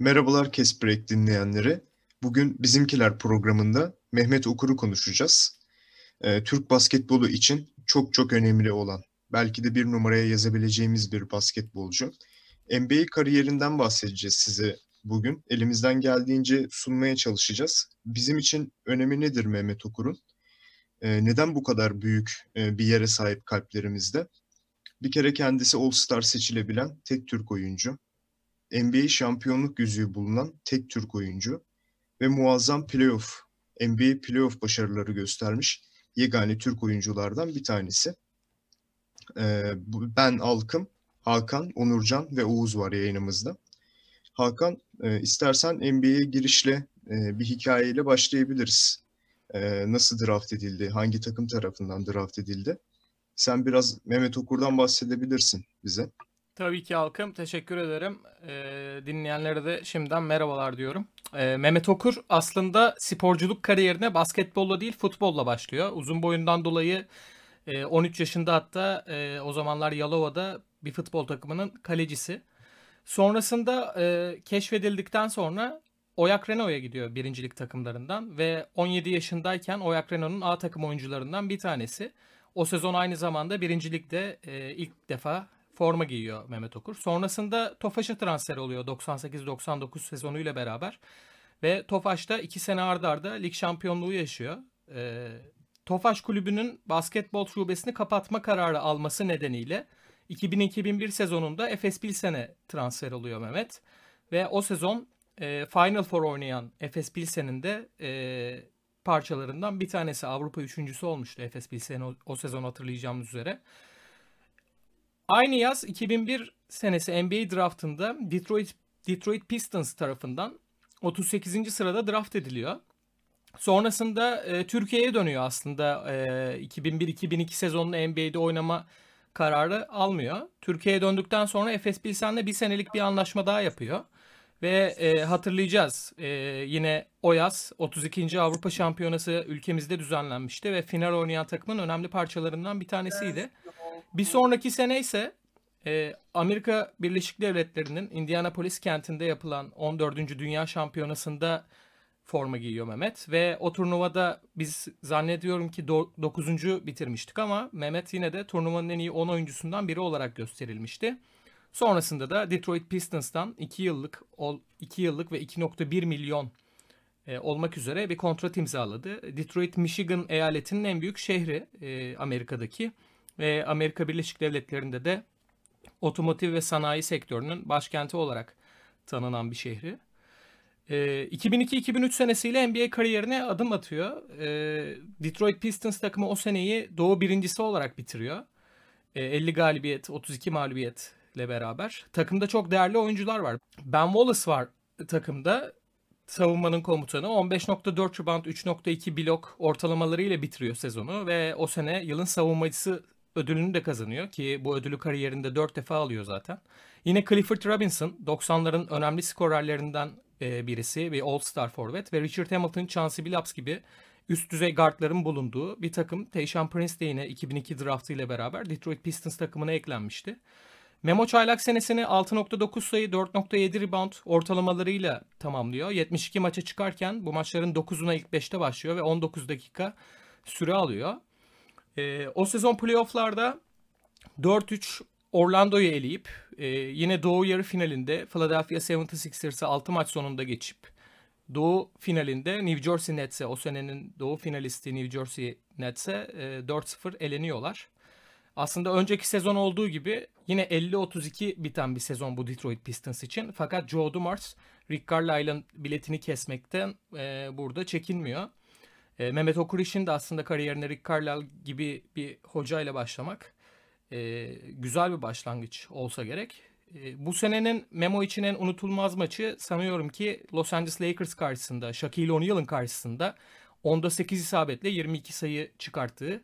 Merhabalar Kesprek dinleyenleri. Bugün Bizimkiler programında Mehmet Okur'u konuşacağız. Ee, Türk basketbolu için çok çok önemli olan, belki de bir numaraya yazabileceğimiz bir basketbolcu. NBA kariyerinden bahsedeceğiz size bugün. Elimizden geldiğince sunmaya çalışacağız. Bizim için önemi nedir Mehmet Okur'un? Ee, neden bu kadar büyük e, bir yere sahip kalplerimizde? Bir kere kendisi All-Star seçilebilen tek Türk oyuncu. NBA şampiyonluk yüzüğü bulunan tek Türk oyuncu ve muazzam playoff, NBA playoff başarıları göstermiş yegane Türk oyunculardan bir tanesi. Ee, ben Alkım, Hakan, Onurcan ve Oğuz var yayınımızda. Hakan, e, istersen NBA'ye girişle e, bir hikayeyle başlayabiliriz. E, nasıl draft edildi, hangi takım tarafından draft edildi? Sen biraz Mehmet Okur'dan bahsedebilirsin bize. Tabii ki Halkım. Teşekkür ederim. Ee, dinleyenlere de şimdiden merhabalar diyorum. Ee, Mehmet Okur aslında sporculuk kariyerine basketbolla değil futbolla başlıyor. Uzun boyundan dolayı e, 13 yaşında hatta e, o zamanlar Yalova'da bir futbol takımının kalecisi. Sonrasında e, keşfedildikten sonra Oyak Renault'a gidiyor birincilik takımlarından ve 17 yaşındayken Oyak Renault'un A takım oyuncularından bir tanesi. O sezon aynı zamanda birincilikte e, ilk defa forma giyiyor Mehmet Okur. Sonrasında Tofaş'a transfer oluyor 98-99 sezonuyla beraber. Ve Tofaş'ta iki sene ardarda arda lig şampiyonluğu yaşıyor. E, Tofaş kulübünün basketbol şubesini kapatma kararı alması nedeniyle 2000-2001 sezonunda Efes Pilsen'e transfer oluyor Mehmet. Ve o sezon e, Final Four oynayan Efes Pilsen'in de e, parçalarından bir tanesi Avrupa üçüncüsü olmuştu Efes Pilsen o, o sezon hatırlayacağımız üzere. Aynı yaz 2001 senesi NBA draftında Detroit Detroit Pistons tarafından 38. sırada draft ediliyor. Sonrasında e, Türkiye'ye dönüyor aslında. E, 2001-2002 sezonunda NBA'de oynama kararı almıyor. Türkiye'ye döndükten sonra Efes Pilsen'le bir senelik bir anlaşma daha yapıyor. Ve e, hatırlayacağız e, yine o yaz 32. Avrupa Şampiyonası ülkemizde düzenlenmişti ve final oynayan takımın önemli parçalarından bir tanesiydi. Bir sonraki sene ise e, Amerika Birleşik Devletleri'nin Indianapolis kentinde yapılan 14. Dünya Şampiyonası'nda forma giyiyor Mehmet. Ve o turnuvada biz zannediyorum ki 9. bitirmiştik ama Mehmet yine de turnuvanın en iyi 10 oyuncusundan biri olarak gösterilmişti. Sonrasında da Detroit Pistons'tan 2 yıllık 2 yıllık ve 2.1 milyon e, olmak üzere bir kontrat imzaladı. Detroit Michigan eyaletinin en büyük şehri e, Amerika'daki ve Amerika Birleşik Devletleri'nde de otomotiv ve sanayi sektörünün başkenti olarak tanınan bir şehri. E, 2002-2003 senesiyle NBA kariyerine adım atıyor. E, Detroit Pistons takımı o seneyi Doğu birincisi olarak bitiriyor. E, 50 galibiyet, 32 mağlubiyetle beraber. Takımda çok değerli oyuncular var. Ben Wallace var takımda. Savunmanın komutanı 15.4 rebound 3.2 blok ortalamalarıyla bitiriyor sezonu ve o sene yılın savunmacısı ödülünü de kazanıyor ki bu ödülü kariyerinde 4 defa alıyor zaten. Yine Clifford Robinson 90'ların önemli skorerlerinden e, birisi bir All-Star forvet ve Richard Hamilton, Chauncey Billups gibi üst düzey guardların bulunduğu bir takım Tayshaun Prince de yine 2002 draftı ile beraber Detroit Pistons takımına eklenmişti. Memo Çaylak senesini 6.9 sayı 4.7 rebound ortalamalarıyla tamamlıyor. 72 maça çıkarken bu maçların 9'una ilk 5'te başlıyor ve 19 dakika süre alıyor. E, o sezon playofflarda 4-3 Orlando'yu eleyip e, yine Doğu yarı finalinde Philadelphia 76ers'ı 6 maç sonunda geçip Doğu finalinde New Jersey Nets'e o senenin Doğu finalisti New Jersey Nets'e e, 4-0 eleniyorlar. Aslında önceki sezon olduğu gibi yine 50-32 biten bir sezon bu Detroit Pistons için. Fakat Joe Dumars Rick Carlisle'ın biletini kesmekten e, burada çekinmiyor. E, Mehmet Okuriş'in de aslında kariyerine Rick Carlisle gibi bir hocayla başlamak e, güzel bir başlangıç olsa gerek. E, bu senenin Memo için en unutulmaz maçı sanıyorum ki Los Angeles Lakers karşısında, Shaquille O'Neal'ın karşısında 10'da 8 isabetle 22 sayı çıkarttığı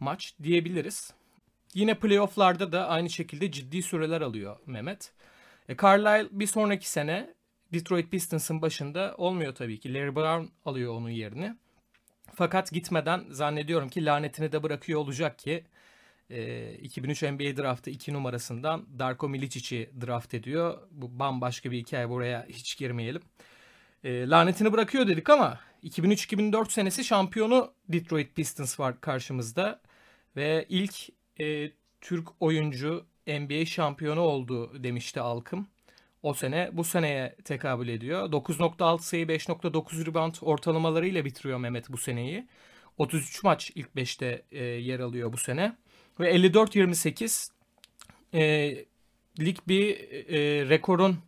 maç diyebiliriz. Yine playofflarda da aynı şekilde ciddi süreler alıyor Mehmet. E, Carlisle bir sonraki sene Detroit Pistons'ın başında olmuyor tabii ki. Larry Brown alıyor onun yerini. Fakat gitmeden zannediyorum ki lanetini de bırakıyor olacak ki e, 2003 NBA draftı 2 numarasından Darko Milicic'i draft ediyor. Bu bambaşka bir hikaye buraya hiç girmeyelim. E, lanetini bırakıyor dedik ama 2003-2004 senesi şampiyonu Detroit Pistons var karşımızda. Ve ilk e, Türk oyuncu NBA şampiyonu oldu demişti Alkım. O sene bu seneye tekabül ediyor. 9.6 sayı 5.9 rebound ortalamalarıyla bitiriyor Mehmet bu seneyi. 33 maç ilk 5'te e, yer alıyor bu sene. Ve 54-28 e, lig bir e, rekorun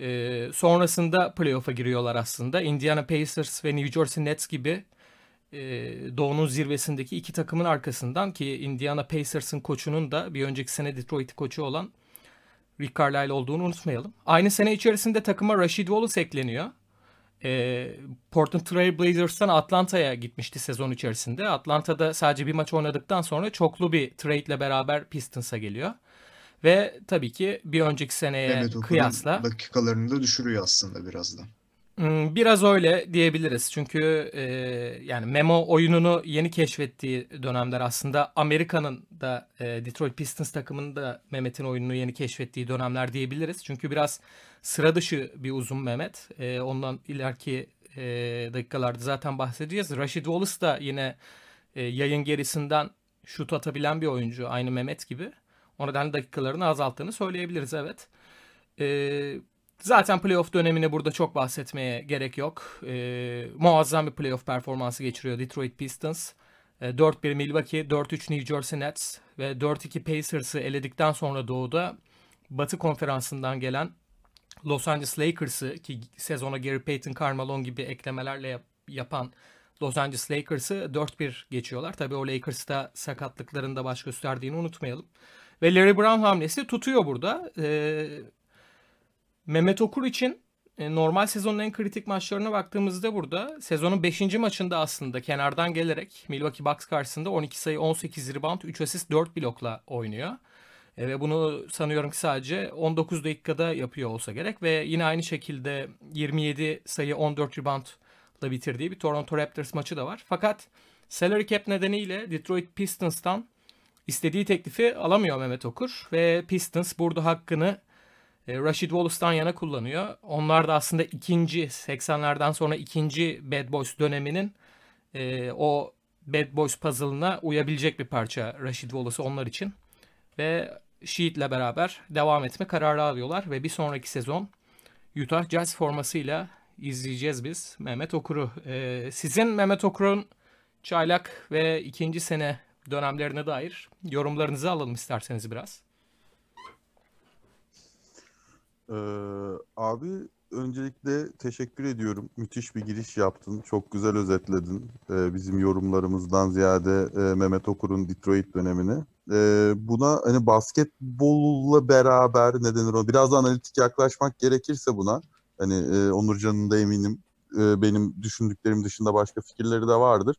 e, sonrasında playoff'a giriyorlar aslında. Indiana Pacers ve New Jersey Nets gibi e, Doğu'nun zirvesindeki iki takımın arkasından ki Indiana Pacers'ın koçunun da bir önceki sene Detroit koçu olan Rick Carlisle olduğunu unutmayalım. Aynı sene içerisinde takıma Rashid Wallace ekleniyor. E, Portland Trail Blazers'tan Atlanta'ya gitmişti sezon içerisinde. Atlanta'da sadece bir maç oynadıktan sonra çoklu bir trade ile beraber Pistons'a geliyor. Ve tabii ki bir önceki seneye Okur'un kıyasla dakikalarını da düşürüyor aslında biraz da. Hmm, Biraz öyle diyebiliriz. Çünkü e, yani Memo oyununu yeni keşfettiği dönemler aslında Amerika'nın da e, Detroit Pistons takımının da Mehmet'in oyununu yeni keşfettiği dönemler diyebiliriz. Çünkü biraz sıra dışı bir uzun Mehmet. E, ondan ileriki e, dakikalarda zaten bahsedeceğiz. Rashid Wallace da yine e, yayın gerisinden şut atabilen bir oyuncu. Aynı Mehmet gibi. O nedenle dakikalarını azalttığını söyleyebiliriz evet. E, Zaten playoff dönemine burada çok bahsetmeye gerek yok. Ee, muazzam bir playoff performansı geçiriyor Detroit Pistons. Ee, 4-1 Milwaukee, 4-3 New Jersey Nets ve 4-2 Pacers'ı eledikten sonra doğuda Batı konferansından gelen Los Angeles Lakers'ı ki sezona Gary Payton, Karl Malone gibi eklemelerle yap- yapan Los Angeles Lakers'ı 4-1 geçiyorlar. Tabii o Lakers'ta sakatlıkların da baş gösterdiğini unutmayalım. Ve Larry Brown hamlesi tutuyor burada. Ee, Mehmet Okur için e, normal sezonun en kritik maçlarına baktığımızda burada sezonun 5. maçında aslında kenardan gelerek Milwaukee Bucks karşısında 12 sayı 18 rebound 3 asist 4 blokla oynuyor. E, ve bunu sanıyorum ki sadece 19 dakikada yapıyor olsa gerek ve yine aynı şekilde 27 sayı 14 reboundla bitirdiği bir Toronto Raptors maçı da var. Fakat salary cap nedeniyle Detroit Pistons'tan istediği teklifi alamıyor Mehmet Okur ve Pistons burada hakkını Rashid Wallace'tan yana kullanıyor. Onlar da aslında ikinci 80'lerden sonra ikinci Bad Boys döneminin e, o Bad Boys puzzle'ına uyabilecek bir parça Rashid Wallace onlar için. Ve Sheet'le beraber devam etme kararı alıyorlar ve bir sonraki sezon Utah Jazz formasıyla izleyeceğiz biz Mehmet Okur'u. E, sizin Mehmet Okur'un çaylak ve ikinci sene dönemlerine dair yorumlarınızı alalım isterseniz biraz. Ee, abi öncelikle teşekkür ediyorum. Müthiş bir giriş yaptın. Çok güzel özetledin. Ee, bizim yorumlarımızdan ziyade e, Mehmet Okur'un Detroit dönemini. Ee, buna hani basketbolla beraber ne denir o biraz da analitik yaklaşmak gerekirse buna hani e, Onurcan'ın da eminim e, benim düşündüklerim dışında başka fikirleri de vardır.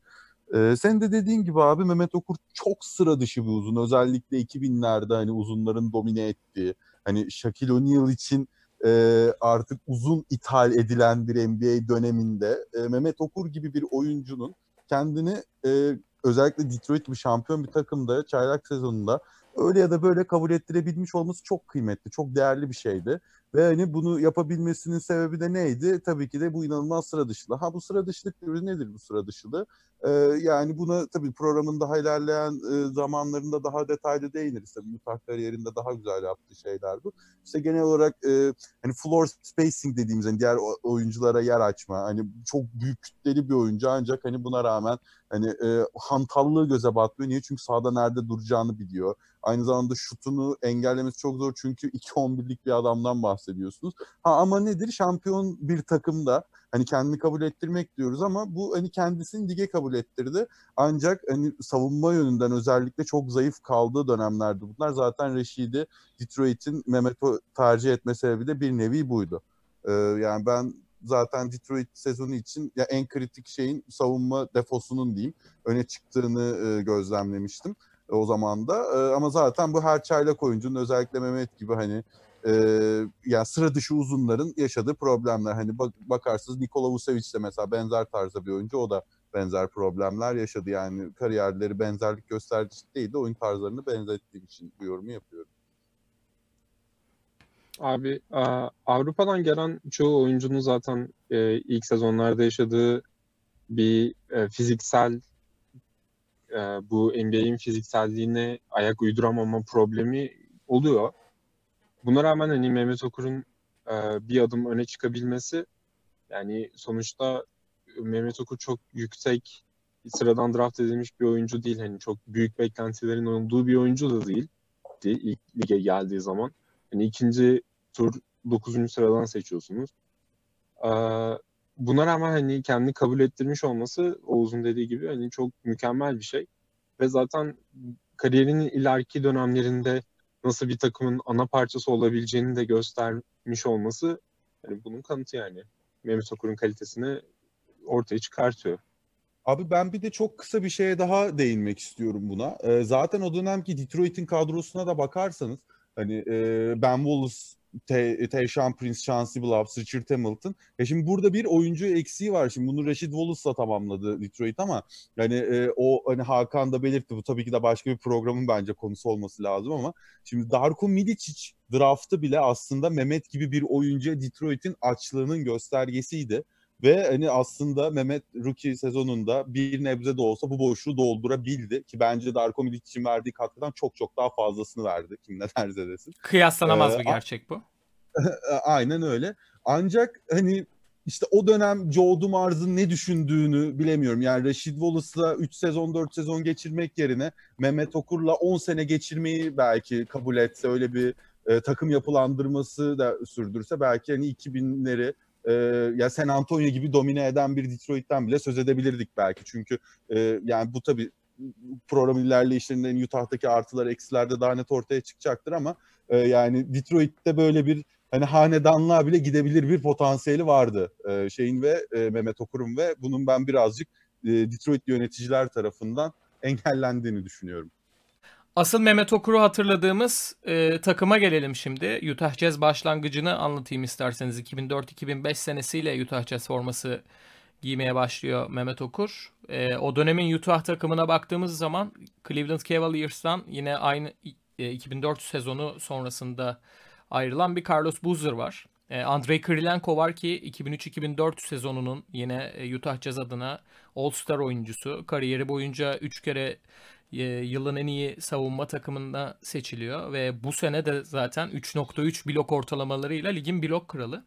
Ee, sen de dediğin gibi abi Mehmet Okur çok sıra dışı bir uzun. Özellikle 2000'lerde hani uzunların domine ettiği hani Shaquille O'Neal için e, artık uzun ithal edilen bir NBA döneminde e, Mehmet Okur gibi bir oyuncunun kendini e, özellikle Detroit bir şampiyon bir takımda çaylak sezonunda öyle ya da böyle kabul ettirebilmiş olması çok kıymetli, çok değerli bir şeydi. Ve hani bunu yapabilmesinin sebebi de neydi? Tabii ki de bu inanılmaz sıra dışılığı. Ha bu sıra dışılık. Nedir bu sıra dışılığı? Ee, yani buna tabii programın daha ilerleyen e, zamanlarında daha detaylı değiniriz. Tabii Utah kariyerinde daha güzel yaptığı şeyler bu. İşte genel olarak e, hani floor spacing dediğimiz hani diğer oyunculara yer açma. Hani çok büyük kütleli bir oyuncu ancak hani buna rağmen hani e, hantallığı göze batmıyor. Niye? Çünkü sahada nerede duracağını biliyor. Aynı zamanda şutunu engellemesi çok zor çünkü 2-11'lik bir adamdan bahsediyorsunuz. Ha ama nedir? Şampiyon bir takımda hani kendini kabul ettirmek diyoruz ama bu hani kendisini lige kabul ettirdi. Ancak hani savunma yönünden özellikle çok zayıf kaldığı dönemlerdi bunlar. Zaten Reşid'i Detroit'in Mehmet'i tercih etme sebebi de bir nevi buydu. Ee, yani ben zaten Detroit sezonu için ya en kritik şeyin savunma defosunun diyeyim öne çıktığını e, gözlemlemiştim o zaman da. E, ama zaten bu her çaylak oyuncunun özellikle Mehmet gibi hani e, yani sıra dışı uzunların yaşadığı problemler. Hani bak, bakarsınız Nikola Vucevic de mesela benzer tarzda bir oyuncu. O da benzer problemler yaşadı. Yani kariyerleri benzerlik gösterdiği değil de oyun tarzlarını benzettiğim için bu yorumu yapıyorum. Abi Avrupa'dan gelen çoğu oyuncunun zaten e, ilk sezonlarda yaşadığı bir e, fiziksel e, bu NBA'in fizikselliğine ayak uyduramama problemi oluyor. Buna rağmen hani Mehmet Okur'un bir adım öne çıkabilmesi yani sonuçta Mehmet Okur çok yüksek sıradan draft edilmiş bir oyuncu değil. Hani çok büyük beklentilerin olduğu bir oyuncu da değil ilk lige geldiği zaman. Hani ikinci tur 9. sıradan seçiyorsunuz. Ee, buna rağmen hani kendini kabul ettirmiş olması Oğuz'un dediği gibi hani çok mükemmel bir şey. Ve zaten kariyerinin ileriki dönemlerinde nasıl bir takımın ana parçası olabileceğini de göstermiş olması yani bunun kanıtı yani. Mehmet Okur'un kalitesini ortaya çıkartıyor. Abi ben bir de çok kısa bir şeye daha değinmek istiyorum buna. Ee, zaten o dönemki Detroit'in kadrosuna da bakarsanız hani e, Ben Wallace, Tayshaun Prince, Chauncey Billups, Richard Hamilton. Ya şimdi burada bir oyuncu eksiği var. Şimdi bunu Rashid Wallace'la tamamladı Detroit ama yani e, o hani Hakan da belirtti bu tabii ki de başka bir programın bence konusu olması lazım ama şimdi Darko Milicic draftı bile aslında Mehmet gibi bir oyuncu Detroit'in açlığının göstergesiydi. Ve hani aslında Mehmet rookie sezonunda bir nebze de olsa bu boşluğu doldurabildi. Ki bence Darko Milic için verdiği katkıdan çok çok daha fazlasını verdi. Kim ne derse desin. Kıyaslanamaz ee, bir gerçek bu. Aynen öyle. Ancak hani işte o dönem Joe Dumars'ın ne düşündüğünü bilemiyorum. Yani Rashid Wallace'la 3 sezon 4 sezon geçirmek yerine Mehmet Okur'la 10 sene geçirmeyi belki kabul etse öyle bir e, takım yapılandırması da sürdürse belki hani 2000'leri e, ya San Antonio gibi domine eden bir Detroit'ten bile söz edebilirdik belki. Çünkü e, yani bu tabii program ilerleyişlerinden Utah'taki artılar eksiler de daha net ortaya çıkacaktır ama e, yani Detroit'te böyle bir hani hanedanlığa bile gidebilir bir potansiyeli vardı e, şeyin ve e, Mehmet Okur'un ve bunun ben birazcık e, Detroit yöneticiler tarafından engellendiğini düşünüyorum. Asıl Mehmet Okur'u hatırladığımız e, takıma gelelim şimdi. Utah Jazz başlangıcını anlatayım isterseniz. 2004-2005 senesiyle Utah Jazz forması giymeye başlıyor Mehmet Okur. E, o dönemin Utah takımına baktığımız zaman Cleveland Cavaliers'tan yine aynı e, 2004 sezonu sonrasında ayrılan bir Carlos Boozer var. E, Andrei Kirilenko var ki 2003-2004 sezonunun yine e, Utah Jazz adına All-Star oyuncusu. Kariyeri boyunca 3 kere yılın en iyi savunma takımında seçiliyor ve bu sene de zaten 3.3 blok ortalamalarıyla ligin blok kralı.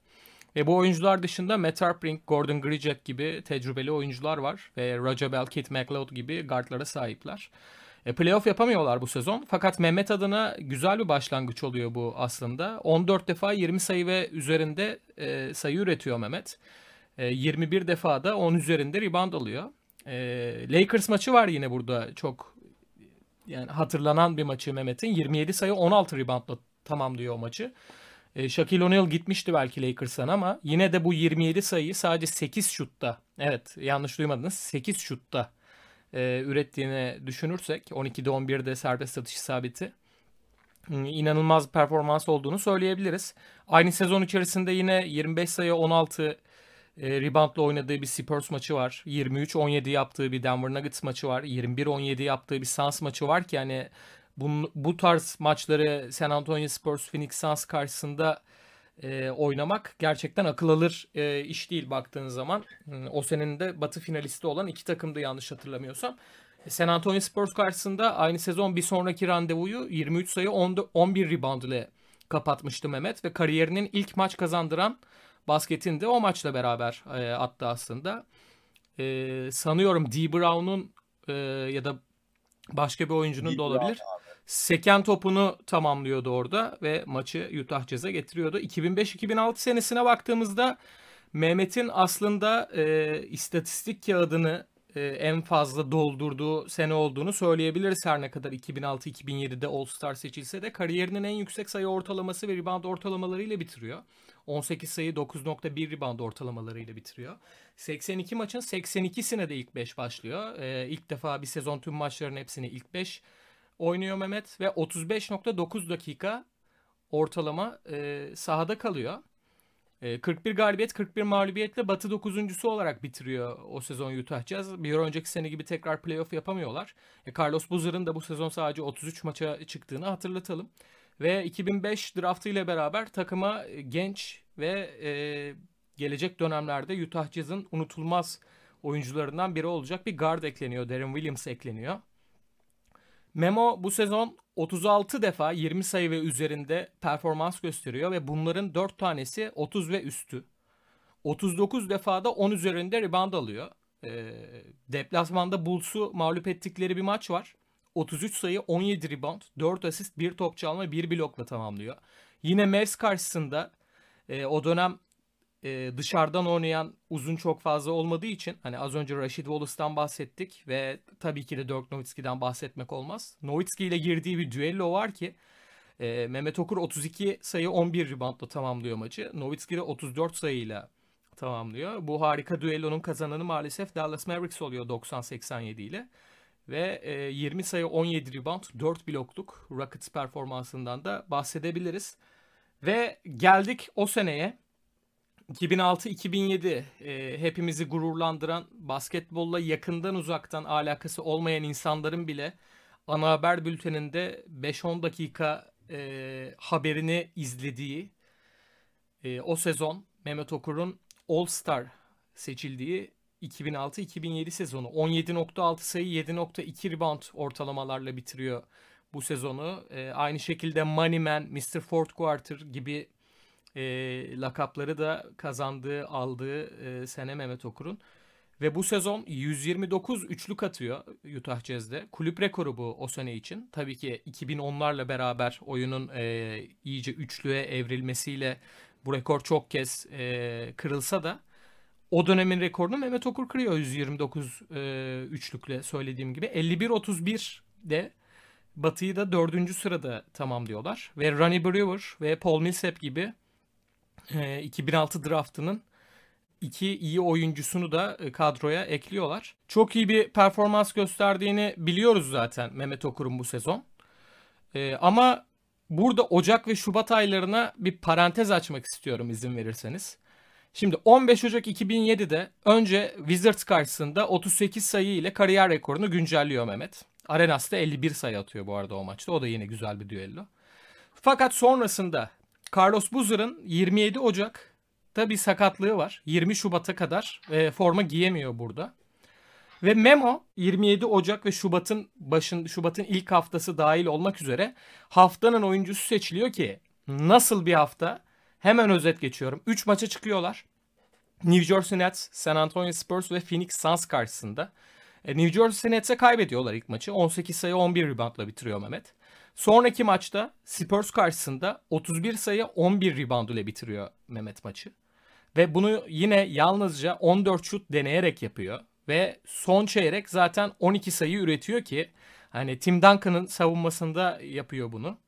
Ve bu oyuncular dışında Matt Harpring, Gordon Grigek gibi tecrübeli oyuncular var ve Roger Bell, Kit McLeod gibi guardlara sahipler. E, playoff yapamıyorlar bu sezon. Fakat Mehmet adına güzel bir başlangıç oluyor bu aslında. 14 defa 20 sayı ve üzerinde e, sayı üretiyor Mehmet. E, 21 defa da 10 üzerinde rebound alıyor. E, Lakers maçı var yine burada çok yani hatırlanan bir maçı Mehmet'in. 27 sayı 16 reboundla tamamlıyor o maçı. E, Shaquille O'Neal gitmişti belki Lakers'tan ama yine de bu 27 sayıyı sadece 8 şutta evet yanlış duymadınız 8 şutta e, ürettiğini düşünürsek 12'de 11'de serbest atış sabiti inanılmaz performans olduğunu söyleyebiliriz. Aynı sezon içerisinde yine 25 sayı 16 e, reboundla oynadığı bir Spurs maçı var. 23-17 yaptığı bir Denver Nuggets maçı var. 21-17 yaptığı bir Suns maçı var ki yani bu, bu tarz maçları San Antonio Spurs Phoenix Suns karşısında e, oynamak gerçekten akıl alır e, iş değil baktığın zaman. O senin de batı finalisti olan iki takımdı yanlış hatırlamıyorsam. E, San Antonio Spurs karşısında aynı sezon bir sonraki randevuyu 23 sayı 10, 11 rebound ile kapatmıştı Mehmet ve kariyerinin ilk maç kazandıran basketini de o maçla beraber e, attı aslında. E, sanıyorum D. Brown'un e, ya da başka bir oyuncunun D. da olabilir. Seken topunu tamamlıyordu orada ve maçı Utah Jazz'a getiriyordu. 2005-2006 senesine baktığımızda Mehmet'in aslında e, istatistik kağıdını e, en fazla doldurduğu sene olduğunu söyleyebiliriz. Her ne kadar 2006-2007'de All-Star seçilse de kariyerinin en yüksek sayı ortalaması ve rebound ortalamalarıyla bitiriyor. 18 sayı 9.1 rebound ortalamalarıyla bitiriyor. 82 maçın 82'sine de ilk 5 başlıyor. Ee, ilk defa bir sezon tüm maçların hepsini ilk 5 oynuyor Mehmet ve 35.9 dakika ortalama e, sahada kalıyor. E, 41 galibiyet 41 mağlubiyetle Batı 9.sü olarak bitiriyor o sezon Utah Jazz. Bir önceki sene gibi tekrar playoff yapamıyorlar. E, Carlos Boozer'ın da bu sezon sadece 33 maça çıktığını hatırlatalım. Ve 2005 draftı ile beraber takıma genç ve e, gelecek dönemlerde Utah Jazz'ın unutulmaz oyuncularından biri olacak bir guard ekleniyor. Darren Williams ekleniyor. Memo bu sezon 36 defa 20 sayı ve üzerinde performans gösteriyor ve bunların 4 tanesi 30 ve üstü. 39 defa da 10 üzerinde rebound alıyor. E, deplasmanda Bulls'u mağlup ettikleri bir maç var. 33 sayı, 17 rebound, 4 asist, 1 top çalma, 1 blokla tamamlıyor. Yine Mavs karşısında e, o dönem e, dışarıdan oynayan uzun çok fazla olmadığı için hani az önce Rashid Wallace'tan bahsettik ve tabii ki de Dirk Nowitzki'den bahsetmek olmaz. Nowitzki ile girdiği bir düello var ki e, Mehmet Okur 32 sayı 11 reboundla tamamlıyor maçı. Nowitzki de 34 sayıyla tamamlıyor. Bu harika düellonun kazananı maalesef Dallas Mavericks oluyor 90-87 ile. Ve e, 20 sayı 17 rebound 4 blokluk Rockets performansından da bahsedebiliriz. Ve geldik o seneye 2006-2007 e, hepimizi gururlandıran basketbolla yakından uzaktan alakası olmayan insanların bile ana haber bülteninde 5-10 dakika e, haberini izlediği e, o sezon Mehmet Okur'un All Star seçildiği 2006-2007 sezonu 17.6 sayı 7.2 rebound ortalamalarla bitiriyor bu sezonu. E, aynı şekilde Moneyman, Mr. Fourth Quarter gibi e, lakapları da kazandığı, aldığı e, sene Mehmet Okur'un. Ve bu sezon 129 üçlük atıyor Utah Jazz'de. Kulüp rekoru bu o sene için. Tabii ki 2010'larla beraber oyunun e, iyice üçlüğe evrilmesiyle bu rekor çok kez e, kırılsa da o dönemin rekorunu Mehmet Okur kırıyor 129 e, üçlükle söylediğim gibi. 51-31 de Batı'yı da dördüncü sırada tamamlıyorlar. Ve Ronnie Brewer ve Paul Millsap gibi e, 2006 draftının iki iyi oyuncusunu da e, kadroya ekliyorlar. Çok iyi bir performans gösterdiğini biliyoruz zaten Mehmet Okur'un bu sezon. E, ama burada Ocak ve Şubat aylarına bir parantez açmak istiyorum izin verirseniz. Şimdi 15 Ocak 2007'de önce Wizards karşısında 38 sayı ile kariyer rekorunu güncelliyor Mehmet. Arenas'ta 51 sayı atıyor bu arada o maçta. O da yine güzel bir düello. Fakat sonrasında Carlos Boozer'ın 27 Ocak'ta bir sakatlığı var. 20 Şubat'a kadar e, forma giyemiyor burada. Ve Memo 27 Ocak ve Şubat'ın başın Şubat'ın ilk haftası dahil olmak üzere haftanın oyuncusu seçiliyor ki nasıl bir hafta? Hemen özet geçiyorum. 3 maça çıkıyorlar. New Jersey Nets, San Antonio Spurs ve Phoenix Suns karşısında. E, New Jersey Nets'e kaybediyorlar ilk maçı. 18 sayı 11 reboundla bitiriyor Mehmet. Sonraki maçta Spurs karşısında 31 sayı 11 rebound ile bitiriyor Mehmet maçı. Ve bunu yine yalnızca 14 şut deneyerek yapıyor. Ve son çeyrek zaten 12 sayı üretiyor ki hani Tim Duncan'ın savunmasında yapıyor bunu.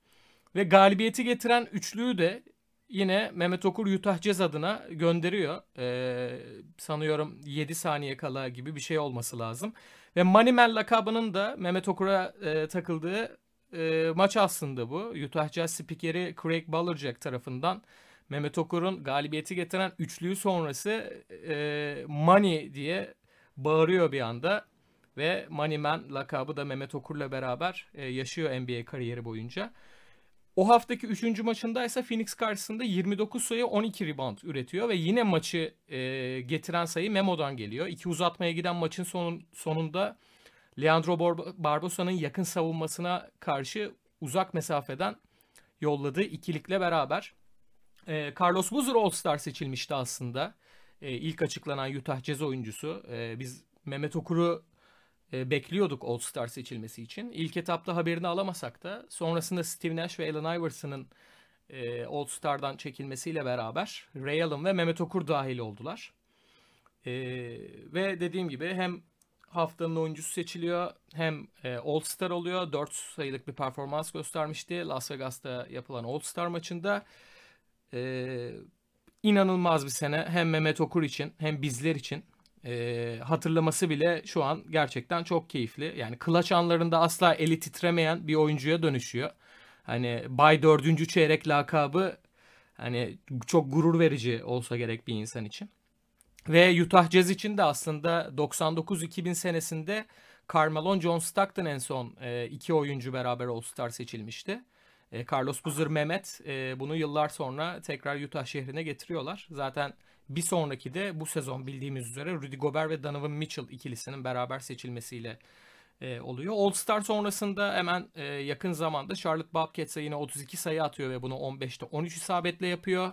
Ve galibiyeti getiren üçlüyü de yine Mehmet Okur Utah Jazz adına gönderiyor. Ee, sanıyorum 7 saniye kala gibi bir şey olması lazım. Ve Moneyman lakabının da Mehmet Okur'a e, takıldığı e, maç aslında bu. Utah Jazz spikeri Craig Ballerjack tarafından Mehmet Okur'un galibiyeti getiren üçlüğü sonrası e, Money diye bağırıyor bir anda. Ve Moneyman lakabı da Mehmet Okur'la beraber e, yaşıyor NBA kariyeri boyunca. O haftaki 3. maçında ise Phoenix karşısında 29 sayı 12 rebound üretiyor ve yine maçı e, getiren sayı Memo'dan geliyor. İki uzatmaya giden maçın sonun, sonunda Leandro Barbosa'nın yakın savunmasına karşı uzak mesafeden yolladığı ikilikle beraber e, Carlos Boozer All-Star seçilmişti aslında. E, ilk açıklanan Utah Jazz oyuncusu. E, biz Mehmet Okur'u e, bekliyorduk All-Star seçilmesi için. İlk etapta haberini alamasak da sonrasında Steve Nash ve Allen Iverson'ın e, All-Star'dan çekilmesiyle beraber Ray Allen ve Mehmet Okur dahil oldular. E, ve dediğim gibi hem haftanın oyuncusu seçiliyor hem e, All-Star oluyor. 4 sayılık bir performans göstermişti Las Vegas'ta yapılan All-Star maçında. E, inanılmaz bir sene hem Mehmet Okur için hem bizler için e, hatırlaması bile şu an gerçekten çok keyifli. Yani clutch anlarında asla eli titremeyen bir oyuncuya dönüşüyor. Hani Bay dördüncü çeyrek lakabı Hani çok gurur verici olsa gerek bir insan için. Ve Utah Jazz için de aslında 99-2000 senesinde Carmelo John Stockton en son e, iki oyuncu beraber All-Star seçilmişti. E, Carlos Boozer Mehmet e, bunu yıllar sonra tekrar Utah şehrine getiriyorlar. Zaten bir sonraki de bu sezon bildiğimiz üzere Rudy Gobert ve Donovan Mitchell ikilisinin beraber seçilmesiyle e, oluyor. All Star sonrasında hemen e, yakın zamanda Charlotte Bobcats'a yine 32 sayı atıyor ve bunu 15'te 13 isabetle yapıyor.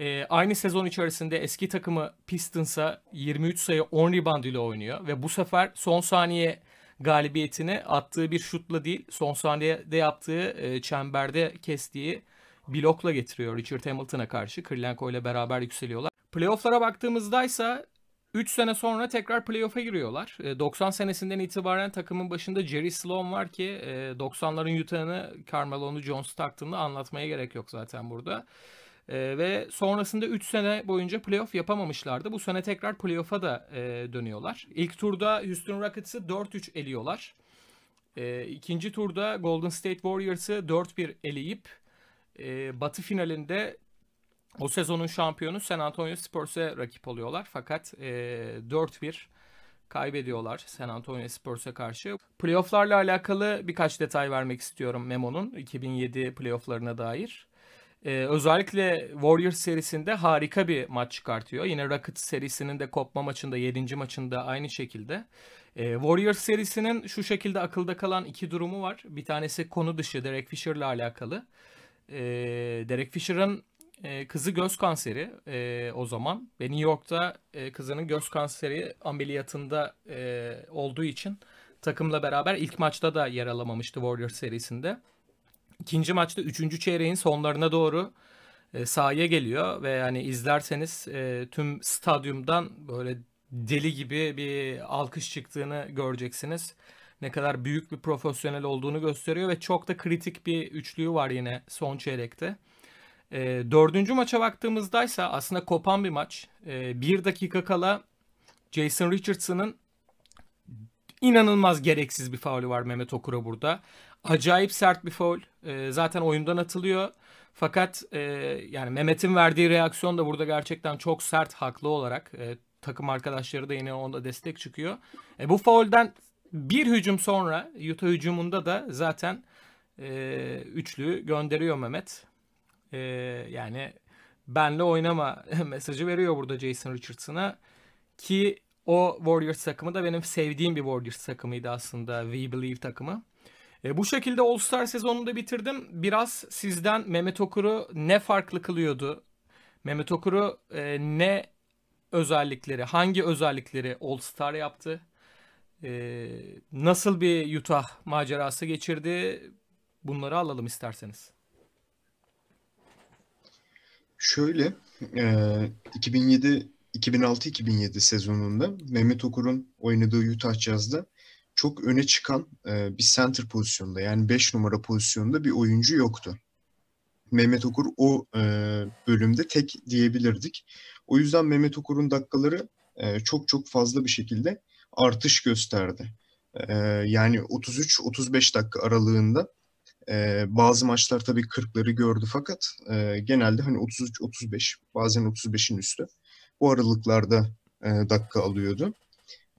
E, aynı sezon içerisinde eski takımı Pistons'a 23 sayı 10 rebound ile oynuyor ve bu sefer son saniye galibiyetini attığı bir şutla değil son saniyede yaptığı e, çemberde kestiği blokla getiriyor Richard Hamilton'a karşı. Kirilenko ile beraber yükseliyorlar. Playoff'lara baktığımızda ise 3 sene sonra tekrar playoff'a giriyorlar. 90 senesinden itibaren takımın başında Jerry Sloan var ki 90'ların Utah'ını Carmelo'nu John Stockton'la anlatmaya gerek yok zaten burada. ve sonrasında 3 sene boyunca playoff yapamamışlardı. Bu sene tekrar playoff'a da dönüyorlar. İlk turda Houston Rockets'ı 4-3 eliyorlar. İkinci turda Golden State Warriors'ı 4-1 eleyip Batı finalinde o sezonun şampiyonu San Antonio Spurs'e rakip oluyorlar. Fakat e, 4-1 kaybediyorlar San Antonio Spurs'e karşı. Playoff'larla alakalı birkaç detay vermek istiyorum Memo'nun 2007 playoff'larına dair. Ee, özellikle Warriors serisinde harika bir maç çıkartıyor. Yine Rockets serisinin de kopma maçında 7. maçında aynı şekilde. Ee, Warriors serisinin şu şekilde akılda kalan iki durumu var. Bir tanesi konu dışı Derek Fisher'la alakalı. Ee, Derek Fisher'ın e, kızı göz kanseri e, o zaman ve New York'ta e, kızının göz kanseri ameliyatında e, olduğu için takımla beraber ilk maçta da yer alamamıştı Warriors serisinde. İkinci maçta üçüncü çeyreğin sonlarına doğru e, sahaya geliyor ve yani izlerseniz e, tüm stadyumdan böyle deli gibi bir alkış çıktığını göreceksiniz. Ne kadar büyük bir profesyonel olduğunu gösteriyor ve çok da kritik bir üçlüğü var yine son çeyrekte. E, dördüncü maça baktığımızda ise aslında kopan bir maç. E, bir dakika kala Jason Richardson'ın inanılmaz gereksiz bir faulü var Mehmet Okur'a burada. Acayip sert bir faul. E, zaten oyundan atılıyor. Fakat e, yani Mehmet'in verdiği reaksiyon da burada gerçekten çok sert haklı olarak. E, takım arkadaşları da yine onda destek çıkıyor. E, bu faulden bir hücum sonra Utah hücumunda da zaten e, üçlü gönderiyor Mehmet. Ee, yani benle oynama mesajı veriyor burada Jason Richardson'a. Ki o Warriors takımı da benim sevdiğim bir Warriors takımıydı aslında. We Believe takımı. E, bu şekilde All-Star sezonunu bitirdim. Biraz sizden Mehmet Okur'u ne farklı kılıyordu? Mehmet Okur'u e, ne özellikleri, hangi özellikleri All-Star yaptı? E, nasıl bir Utah macerası geçirdi? Bunları alalım isterseniz. Şöyle, e, 2007 2006-2007 sezonunda Mehmet Okur'un oynadığı Utah Jazz'da çok öne çıkan e, bir center pozisyonda yani 5 numara pozisyonda bir oyuncu yoktu. Mehmet Okur o e, bölümde tek diyebilirdik. O yüzden Mehmet Okur'un dakikaları e, çok çok fazla bir şekilde artış gösterdi. E, yani 33-35 dakika aralığında e, bazı maçlar tabii 40'ları gördü fakat e, genelde hani 33-35 bazen 35'in üstü bu aralıklarda e, dakika alıyordu.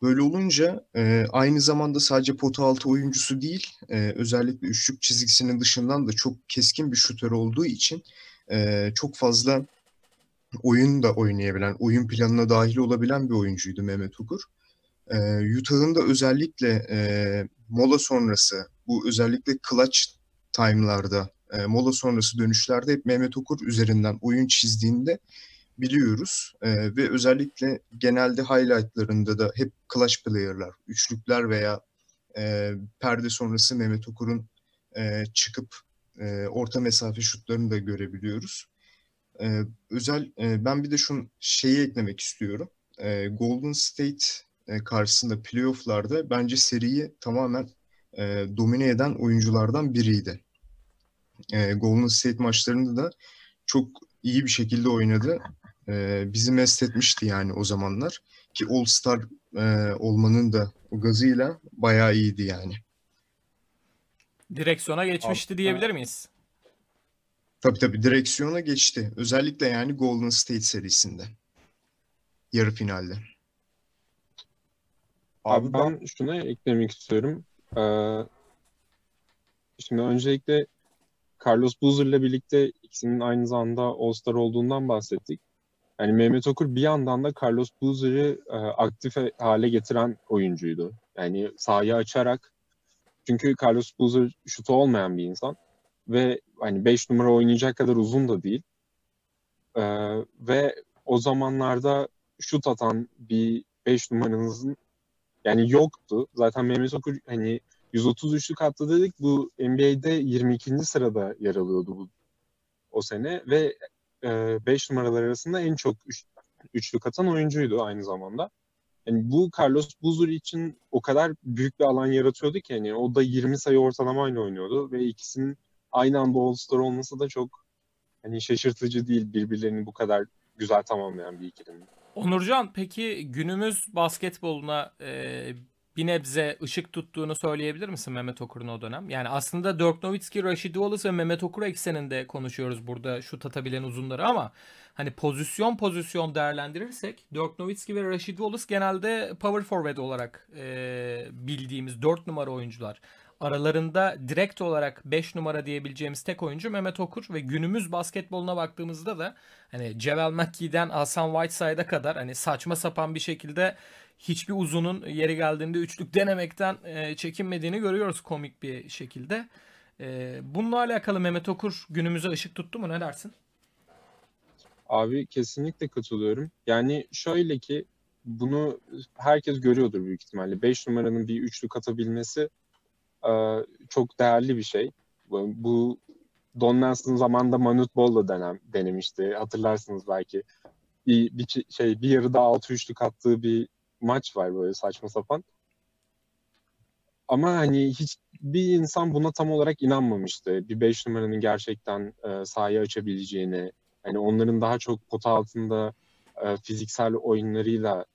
Böyle olunca e, aynı zamanda sadece pota altı oyuncusu değil e, özellikle üçlük çizgisinin dışından da çok keskin bir şutör olduğu için e, çok fazla oyun da oynayabilen, oyun planına dahil olabilen bir oyuncuydu Mehmet Ugur. E, Utah'ın da özellikle e, mola sonrası bu özellikle clutch time'larda, e, mola sonrası dönüşlerde hep Mehmet Okur üzerinden oyun çizdiğinde biliyoruz. E, ve özellikle genelde highlightlarında da hep clutch player'lar, üçlükler veya e, perde sonrası Mehmet Okur'un e, çıkıp e, orta mesafe şutlarını da görebiliyoruz. E, özel e, ben bir de şunu şeyi eklemek istiyorum. E, Golden State e, karşısında playoff'larda bence seriyi tamamen e, domine eden oyunculardan biriydi. E, Golden State maçlarında da çok iyi bir şekilde oynadı. E, bizi mest etmişti yani o zamanlar. Ki All Star e, olmanın da o gazıyla bayağı iyiydi yani. Direksiyona geçmişti diyebilir miyiz? Tabii tabii direksiyona geçti. Özellikle yani Golden State serisinde. Yarı finalde. Abi, Abi ben şuna eklemek istiyorum. Ee, şimdi öncelikle Carlos Boozer'la birlikte ikisinin aynı zamanda All-Star olduğundan bahsettik. Yani Mehmet Okur bir yandan da Carlos Boozer'ı e, aktif hale getiren oyuncuydu. Yani sahayı açarak çünkü Carlos Boozer şutu olmayan bir insan ve hani 5 numara oynayacak kadar uzun da değil. Ee, ve o zamanlarda şut atan bir 5 numaranızın yani yoktu. Zaten Mehmet Okur hani 133'lük attı dedik. Bu NBA'de 22. sırada yer alıyordu bu o sene ve 5 numaralar arasında en çok üç, üçlük atan oyuncuydu aynı zamanda. Yani bu Carlos Boozer için o kadar büyük bir alan yaratıyordu ki hani o da 20 sayı ortalamayla oynuyordu ve ikisinin aynı anda All-Star olması da çok hani şaşırtıcı değil birbirlerini bu kadar güzel tamamlayan bir ikilinin. Onurcan peki günümüz basketboluna e, bir nebze ışık tuttuğunu söyleyebilir misin Mehmet Okur'un o dönem? Yani aslında Dirk Nowitzki, Rashid Wallace ve Mehmet Okur ekseninde konuşuyoruz burada şut atabilen uzunları ama hani pozisyon pozisyon değerlendirirsek Dirk Nowitzki ve Rashid Wallace genelde power forward olarak e, bildiğimiz 4 numara oyuncular. Aralarında direkt olarak 5 numara diyebileceğimiz tek oyuncu Mehmet Okur ve günümüz basketboluna baktığımızda da hani Cevel McKee'den Hasan Whiteside'a kadar hani saçma sapan bir şekilde hiçbir uzunun yeri geldiğinde üçlük denemekten e, çekinmediğini görüyoruz komik bir şekilde. E, bununla alakalı Mehmet Okur günümüze ışık tuttu mu ne dersin? Abi kesinlikle katılıyorum. Yani şöyle ki bunu herkes görüyordur büyük ihtimalle. 5 numaranın bir üçlük atabilmesi çok değerli bir şey. Bu, Don Nelson zamanında Manute Ball'la denem, denemişti. Hatırlarsınız belki. Bir, bir şey bir yarıda altı üçlük attığı bir maç var böyle saçma sapan. Ama hani hiç bir insan buna tam olarak inanmamıştı. Bir 5 numaranın gerçekten e, sahayı açabileceğini, hani onların daha çok pota altında e, fiziksel oyunlarıyla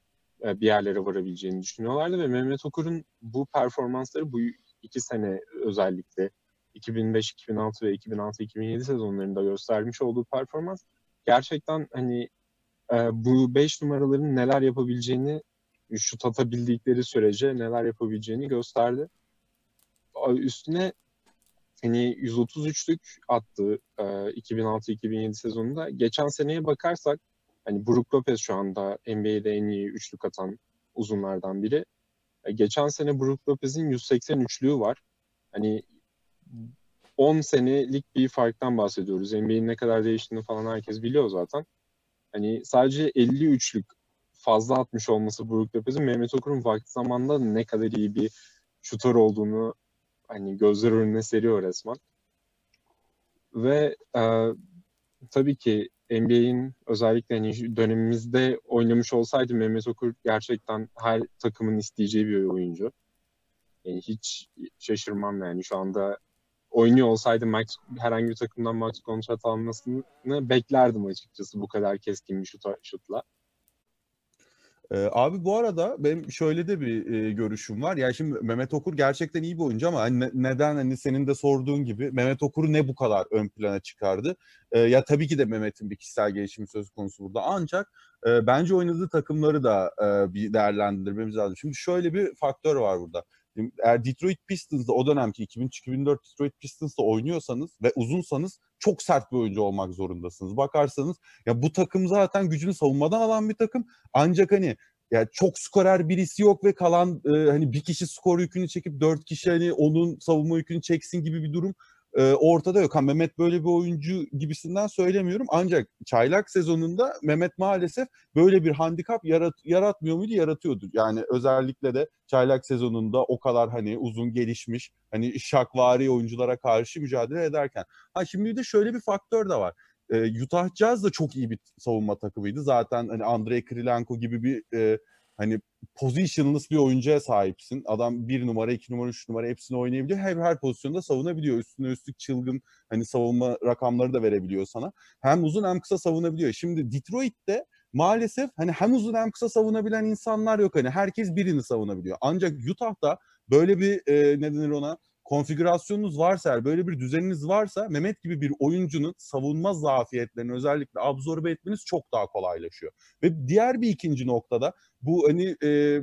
e, bir yerlere varabileceğini düşünüyorlardı ve Mehmet Okur'un bu performansları bu iki sene özellikle 2005, 2006 ve 2006-2007 sezonlarında göstermiş olduğu performans gerçekten hani e, bu 5 numaraların neler yapabileceğini şut atabildikleri sürece neler yapabileceğini gösterdi. Üstüne hani 133'lük attı e, 2006-2007 sezonunda. Geçen seneye bakarsak hani Brook Lopez şu anda NBA'de en iyi üçlük atan uzunlardan biri. E, geçen sene Brook Lopez'in 183'lüğü var. Hani 10 senelik bir farktan bahsediyoruz. NBA'nin ne kadar değiştiğini falan herkes biliyor zaten. Hani sadece 53'lük fazla atmış olması Brook Lopez'in Mehmet Okur'un vakti zamanda ne kadar iyi bir şutör olduğunu hani gözler önüne seriyor resmen. Ve e, tabii ki NBA'in özellikle hani dönemimizde oynamış olsaydı Mehmet Okur gerçekten her takımın isteyeceği bir oyuncu. Yani hiç şaşırmam yani şu anda oynuyor olsaydı Max, herhangi bir takımdan max kontrat almasını beklerdim açıkçası bu kadar keskin bir şut, şutla. Ee, abi bu arada benim şöyle de bir e, görüşüm var. Yani şimdi Mehmet Okur gerçekten iyi bir oyuncu ama hani neden hani senin de sorduğun gibi Mehmet Okur'u ne bu kadar ön plana çıkardı? Ee, ya tabii ki de Mehmet'in bir kişisel gelişimi söz konusu burada. Ancak e, bence oynadığı takımları da e, bir değerlendirmemiz lazım. Şimdi şöyle bir faktör var burada. Eğer Detroit Pistons'da o dönemki 2003-2004 Detroit Pistons'da oynuyorsanız ve uzunsanız çok sert bir oyuncu olmak zorundasınız. Bakarsanız ya bu takım zaten gücünü savunmadan alan bir takım. Ancak hani ya çok skorer birisi yok ve kalan e, hani bir kişi skor yükünü çekip dört kişi hani onun savunma yükünü çeksin gibi bir durum e, ortada yok. Ha, Mehmet böyle bir oyuncu gibisinden söylemiyorum. Ancak çaylak sezonunda Mehmet maalesef böyle bir handikap yarat, yaratmıyor muydu? Yaratıyordu. Yani özellikle de çaylak sezonunda o kadar hani uzun gelişmiş hani şakvari oyunculara karşı mücadele ederken. Ha şimdi de şöyle bir faktör de var. E, Utah Jazz da çok iyi bir savunma takımıydı. Zaten hani Andrei Kirilenko gibi bir e, hani positionless bir oyuncuya sahipsin. Adam bir numara, iki numara, üç numara hepsini oynayabiliyor. Her her pozisyonda savunabiliyor. Üstüne üstlük çılgın hani savunma rakamları da verebiliyor sana. Hem uzun hem kısa savunabiliyor. Şimdi Detroit'te maalesef hani hem uzun hem kısa savunabilen insanlar yok. Hani herkes birini savunabiliyor. Ancak Utah'da böyle bir e, ne denir ona konfigürasyonunuz varsa eğer böyle bir düzeniniz varsa Mehmet gibi bir oyuncunun savunma zafiyetlerini özellikle absorbe etmeniz çok daha kolaylaşıyor. Ve diğer bir ikinci noktada bu hani e,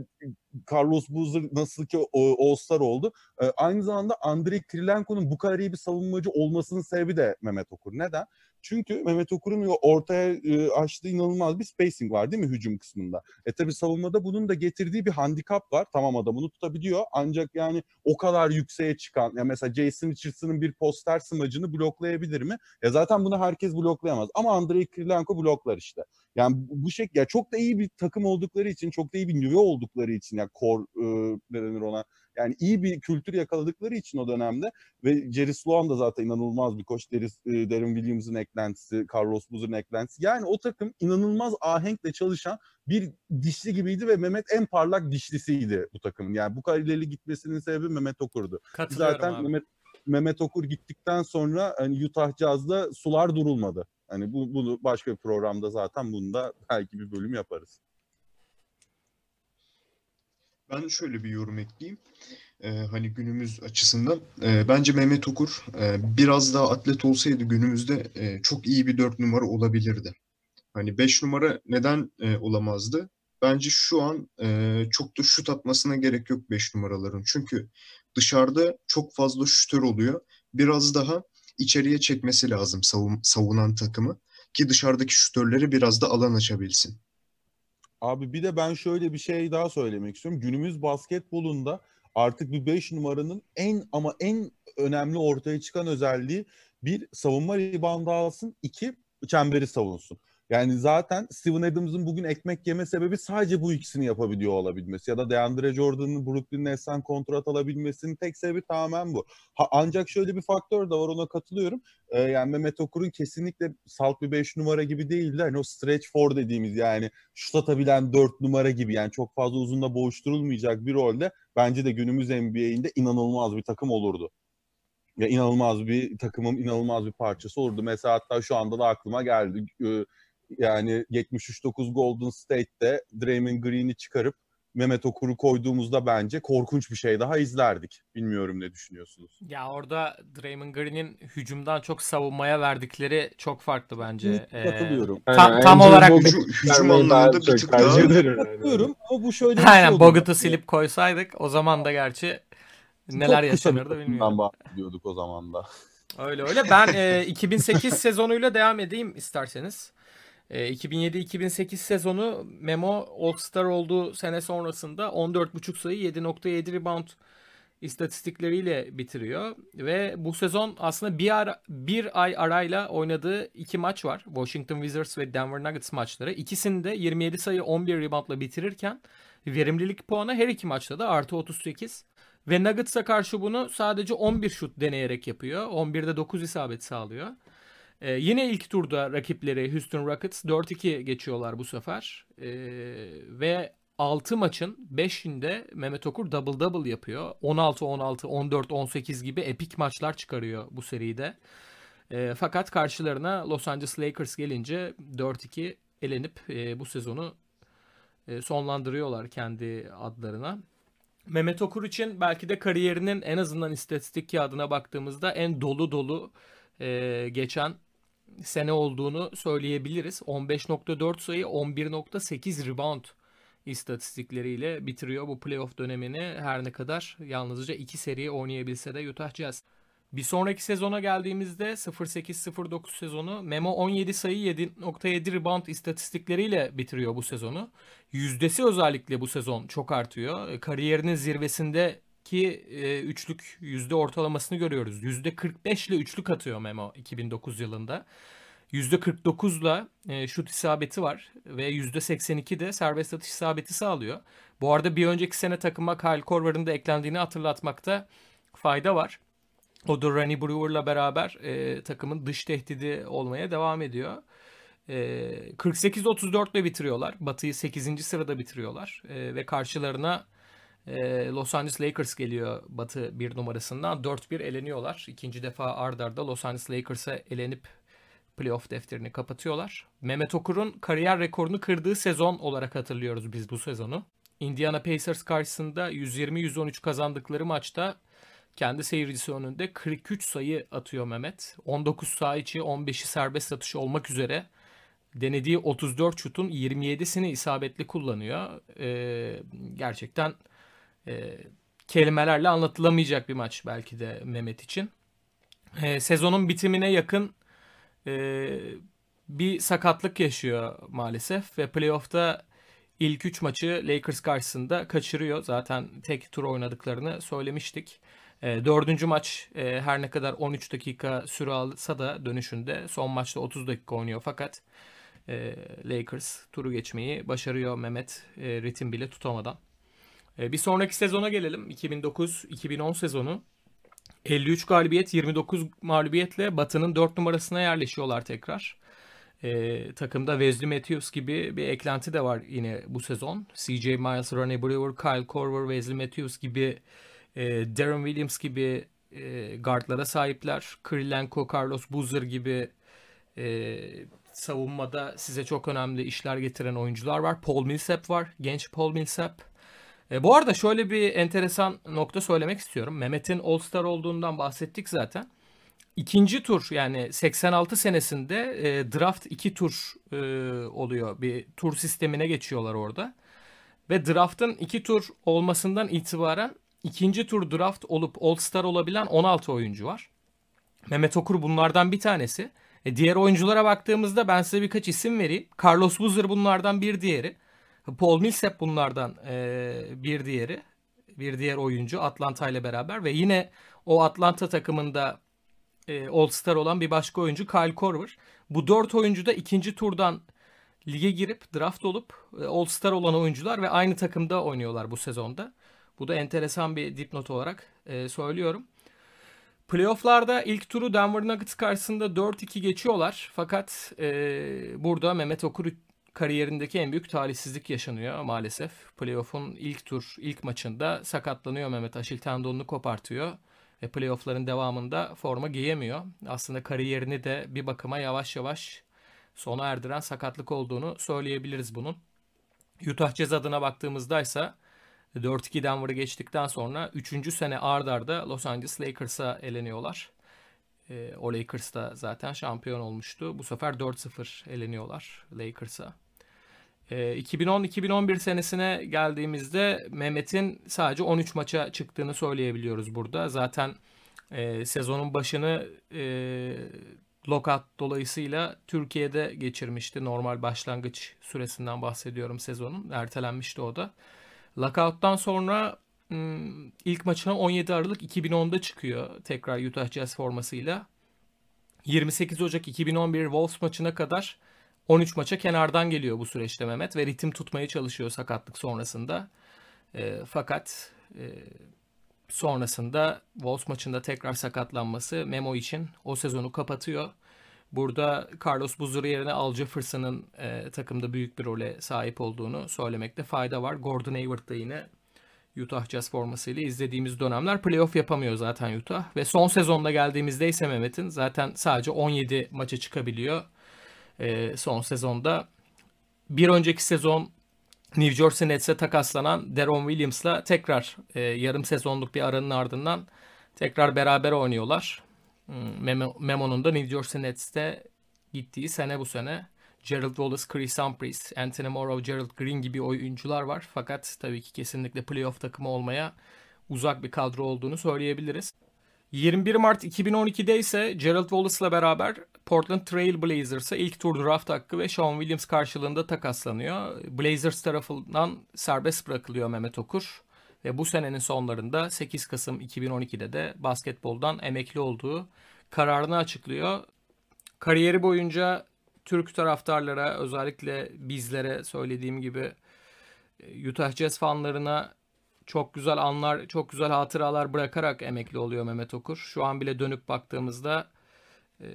Carlos Boozer nasıl ki All-Star oldu. E, aynı zamanda Andrei Kirilenko'nun bu kadar iyi bir savunmacı olmasının sebebi de Mehmet Okur. Neden? Çünkü Mehmet Okur'un ortaya e, açtığı inanılmaz bir spacing var değil mi hücum kısmında? E tabi savunmada bunun da getirdiği bir handikap var. Tamam adamını tutabiliyor ancak yani o kadar yükseğe çıkan ya mesela Jason Richardson'ın bir poster smacını bloklayabilir mi? Ya zaten bunu herkes bloklayamaz ama Andrei Kirilenko bloklar işte. Yani bu şekilde çok da iyi bir takım oldukları için, çok da iyi bir nüve oldukları için ya core e, ne denir ona yani iyi bir kültür yakaladıkları için o dönemde ve Jerry Sloan da zaten inanılmaz bir koç. E, Darren Williams'ın eklentisi, Carlos Boozer'ın eklentisi. Yani o takım inanılmaz ahenkle çalışan bir dişli gibiydi ve Mehmet en parlak dişlisiydi bu takımın. Yani bu kadar ileri gitmesinin sebebi Mehmet Okur'du. Zaten abi. Mehmet Mehmet Okur gittikten sonra hani Utah Jazz'da sular durulmadı. Hani bu, bunu başka bir programda zaten bunda belki bir bölüm yaparız. Ben şöyle bir yorum ekleyeyim. Ee, hani günümüz açısından. E, bence Mehmet Okur e, biraz daha atlet olsaydı günümüzde e, çok iyi bir dört numara olabilirdi. Hani beş numara neden e, olamazdı? Bence şu an e, çok da şut atmasına gerek yok beş numaraların. Çünkü dışarıda çok fazla şütör oluyor. Biraz daha içeriye çekmesi lazım savun, savunan takımı ki dışarıdaki şütörleri biraz da alan açabilsin. Abi bir de ben şöyle bir şey daha söylemek istiyorum. Günümüz basketbolunda artık bir 5 numaranın en ama en önemli ortaya çıkan özelliği bir savunma rebound alsın, iki çemberi savunsun. Yani zaten Steven Adams'ın bugün ekmek yeme sebebi sadece bu ikisini yapabiliyor olabilmesi. Ya da DeAndre Jordan'ın Brooklyn'e esen kontrat alabilmesinin tek sebebi tamamen bu. Ha, ancak şöyle bir faktör de var ona katılıyorum. Ee, yani Mehmet Okur'un kesinlikle salt bir 5 numara gibi değildi. Hani o stretch four dediğimiz yani şut atabilen 4 numara gibi yani çok fazla uzunla boğuşturulmayacak bir rolde bence de günümüz NBA'inde inanılmaz bir takım olurdu ya inanılmaz bir takımın inanılmaz bir parçası olurdu. Mesela hatta şu anda da aklıma geldi. Yani 73-9 Golden State'te Draymond Green'i çıkarıp Mehmet Okur'u koyduğumuzda bence korkunç bir şey daha izlerdik. Bilmiyorum ne düşünüyorsunuz? Ya orada Draymond Green'in hücumdan çok savunmaya verdikleri çok farklı bence. Ee, katılıyorum. Ee, tam, tam olarak hücum, hücum anlamında bir tık daha katılıyorum ama bu şöyle bir Aynen şey Bogut'u silip koysaydık o zaman da gerçi neler yaşanırdı bilmiyorum. bahsediyorduk o zaman da. Öyle öyle. Ben e, 2008 sezonuyla devam edeyim isterseniz. 2007-2008 ee, sezonu Memo All-Star olduğu sene sonrasında 14.5 sayı 7.7 rebound istatistikleriyle bitiriyor ve bu sezon aslında bir ara, bir ay arayla oynadığı iki maç var. Washington Wizards ve Denver Nuggets maçları. İkisinde 27 sayı 11 reboundla bitirirken verimlilik puanı her iki maçta da artı 38. Ve Nuggets'a karşı bunu sadece 11 şut deneyerek yapıyor. 11'de 9 isabet sağlıyor. Ee, yine ilk turda rakipleri Houston Rockets 4-2 geçiyorlar bu sefer. Ee, ve 6 maçın 5'inde Mehmet Okur double double yapıyor. 16-16, 14-18 gibi epik maçlar çıkarıyor bu seride. Ee, fakat karşılarına Los Angeles Lakers gelince 4-2 elenip e, bu sezonu e, sonlandırıyorlar kendi adlarına. Mehmet Okur için belki de kariyerinin en azından istatistik kağıdına baktığımızda en dolu dolu e, geçen sene olduğunu söyleyebiliriz. 15.4 sayı 11.8 rebound istatistikleriyle bitiriyor bu playoff dönemini. Her ne kadar yalnızca iki seri oynayabilse de Utah Jazz. Bir sonraki sezona geldiğimizde 08-09 sezonu Memo 17 sayı 7.7 rebound istatistikleriyle bitiriyor bu sezonu. Yüzdesi özellikle bu sezon çok artıyor. Kariyerinin zirvesinde ki e, üçlük yüzde ortalamasını görüyoruz. Yüzde 45 ile üçlük atıyor Memo 2009 yılında. Yüzde 49 ile şut isabeti var ve yüzde 82 de serbest atış isabeti sağlıyor. Bu arada bir önceki sene takıma Kyle Korver'ın da eklendiğini hatırlatmakta fayda var. O da Ronnie Brewer'la beraber e, takımın dış tehdidi olmaya devam ediyor. E, 48-34 ile bitiriyorlar. Batı'yı 8. sırada bitiriyorlar. E, ve karşılarına e, Los Angeles Lakers geliyor Batı bir numarasından. 4-1 eleniyorlar. İkinci defa ard arda Los Angeles Lakers'a elenip playoff defterini kapatıyorlar. Mehmet Okur'un kariyer rekorunu kırdığı sezon olarak hatırlıyoruz biz bu sezonu. Indiana Pacers karşısında 120-113 kazandıkları maçta kendi seyircisi önünde 43 sayı atıyor Mehmet. 19 sayı içi 15'i serbest atış olmak üzere denediği 34 şutun 27'sini isabetli kullanıyor. Ee, gerçekten e, kelimelerle anlatılamayacak bir maç belki de Mehmet için. Ee, sezonun bitimine yakın e, bir sakatlık yaşıyor maalesef ve playoff'ta ilk 3 maçı Lakers karşısında kaçırıyor. Zaten tek tur oynadıklarını söylemiştik. E, dördüncü maç e, her ne kadar 13 dakika süre alsa da dönüşünde son maçta 30 dakika oynuyor fakat e, Lakers turu geçmeyi başarıyor Mehmet e, ritim bile tutamadan. E, bir sonraki sezona gelelim. 2009-2010 sezonu. 53 galibiyet 29 mağlubiyetle Batı'nın 4 numarasına yerleşiyorlar tekrar. E, takımda Wesley Matthews gibi bir eklenti de var yine bu sezon. CJ Miles, Ronnie Brewer, Kyle Korver, Wesley Matthews gibi e, Darren Williams gibi e, guardlara sahipler. Kirilenko, Carlos Boozer gibi e, savunmada size çok önemli işler getiren oyuncular var. Paul Millsap var. Genç Paul Millsap. E, bu arada şöyle bir enteresan nokta söylemek istiyorum. Mehmet'in All-Star olduğundan bahsettik zaten. İkinci tur yani 86 senesinde e, draft iki tur e, oluyor. Bir tur sistemine geçiyorlar orada. Ve draftın iki tur olmasından itibaren ikinci tur draft olup All-Star olabilen 16 oyuncu var. Mehmet Okur bunlardan bir tanesi. E, diğer oyunculara baktığımızda ben size birkaç isim vereyim. Carlos Boozer bunlardan bir diğeri. Paul Millsap bunlardan e, bir diğeri. Bir diğer oyuncu Atlanta ile beraber ve yine o Atlanta takımında e, All-Star olan bir başka oyuncu Kyle Korver. Bu dört oyuncu da ikinci turdan lige girip draft olup e, All-Star olan oyuncular ve aynı takımda oynuyorlar bu sezonda. Bu da enteresan bir dipnot olarak e, söylüyorum. Playoff'larda ilk turu Denver Nuggets karşısında 4-2 geçiyorlar. Fakat e, burada Mehmet Okur kariyerindeki en büyük talihsizlik yaşanıyor maalesef. Playoff'un ilk tur, ilk maçında sakatlanıyor Mehmet. Aşil tendonunu kopartıyor. Ve playoff'ların devamında forma giyemiyor. Aslında kariyerini de bir bakıma yavaş yavaş sona erdiren sakatlık olduğunu söyleyebiliriz bunun. Utah Jazz adına baktığımızda ise 4-2 Denver'ı geçtikten sonra 3. sene ard arda Los Angeles Lakers'a eleniyorlar. E, o Lakers da zaten şampiyon olmuştu. Bu sefer 4-0 eleniyorlar Lakers'a. E, 2010-2011 senesine geldiğimizde Mehmet'in sadece 13 maça çıktığını söyleyebiliyoruz burada. Zaten e, sezonun başını e, lockout dolayısıyla Türkiye'de geçirmişti. Normal başlangıç süresinden bahsediyorum sezonun. Ertelenmişti o da. Lockout'tan sonra hmm, ilk maçına 17 Aralık 2010'da çıkıyor tekrar Utah Jazz formasıyla. 28 Ocak 2011 Wolves maçına kadar 13 maça kenardan geliyor bu süreçte Mehmet ve ritim tutmaya çalışıyor sakatlık sonrasında. E, fakat e, sonrasında Wolves maçında tekrar sakatlanması Memo için o sezonu kapatıyor. Burada Carlos Boozer yerine Al Jefferson'ın e, takımda büyük bir role sahip olduğunu söylemekte fayda var. Gordon Hayward da yine Utah Jazz formasıyla izlediğimiz dönemler playoff yapamıyor zaten Utah. Ve son sezonda geldiğimizde ise Mehmet'in zaten sadece 17 maça çıkabiliyor. E, son sezonda bir önceki sezon New Jersey Nets'e takaslanan Deron Williams'la tekrar e, yarım sezonluk bir aranın ardından tekrar beraber oynuyorlar. Hmm, Memo, Memo'nun da New Jersey Nets'te gittiği sene bu sene. Gerald Wallace, Chris Humphries, Anthony Morrow, Gerald Green gibi oyuncular var. Fakat tabii ki kesinlikle playoff takımı olmaya uzak bir kadro olduğunu söyleyebiliriz. 21 Mart 2012'de ise Gerald Wallace'la beraber Portland Trail Blazers'a ilk tur draft hakkı ve Sean Williams karşılığında takaslanıyor. Blazers tarafından serbest bırakılıyor Mehmet Okur. Ve bu senenin sonlarında 8 Kasım 2012'de de basketboldan emekli olduğu kararını açıklıyor. Kariyeri boyunca Türk taraftarlara özellikle bizlere söylediğim gibi e, Utah Jazz fanlarına çok güzel anlar, çok güzel hatıralar bırakarak emekli oluyor Mehmet Okur. Şu an bile dönüp baktığımızda e,